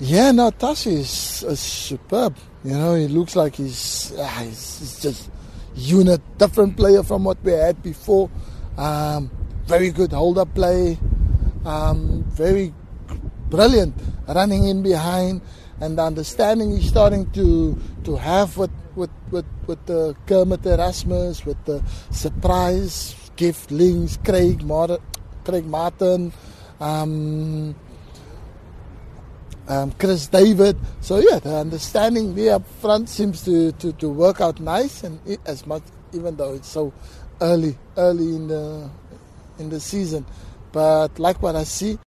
Yeah, no, Tashi is, is superb. You know, he looks like he's, ah, he's, he's just unit, different player from what we had before. Um, very good hold-up play, um, very brilliant running in behind, and the understanding he's starting to to have with with with, with the Kermit Erasmus, with the surprise Gift Links, Craig Martin, Craig Martin. Um, um, Chris David. So yeah, the understanding there up front seems to, to, to work out nice, and it, as much even though it's so early early in the in the season, but like what I see,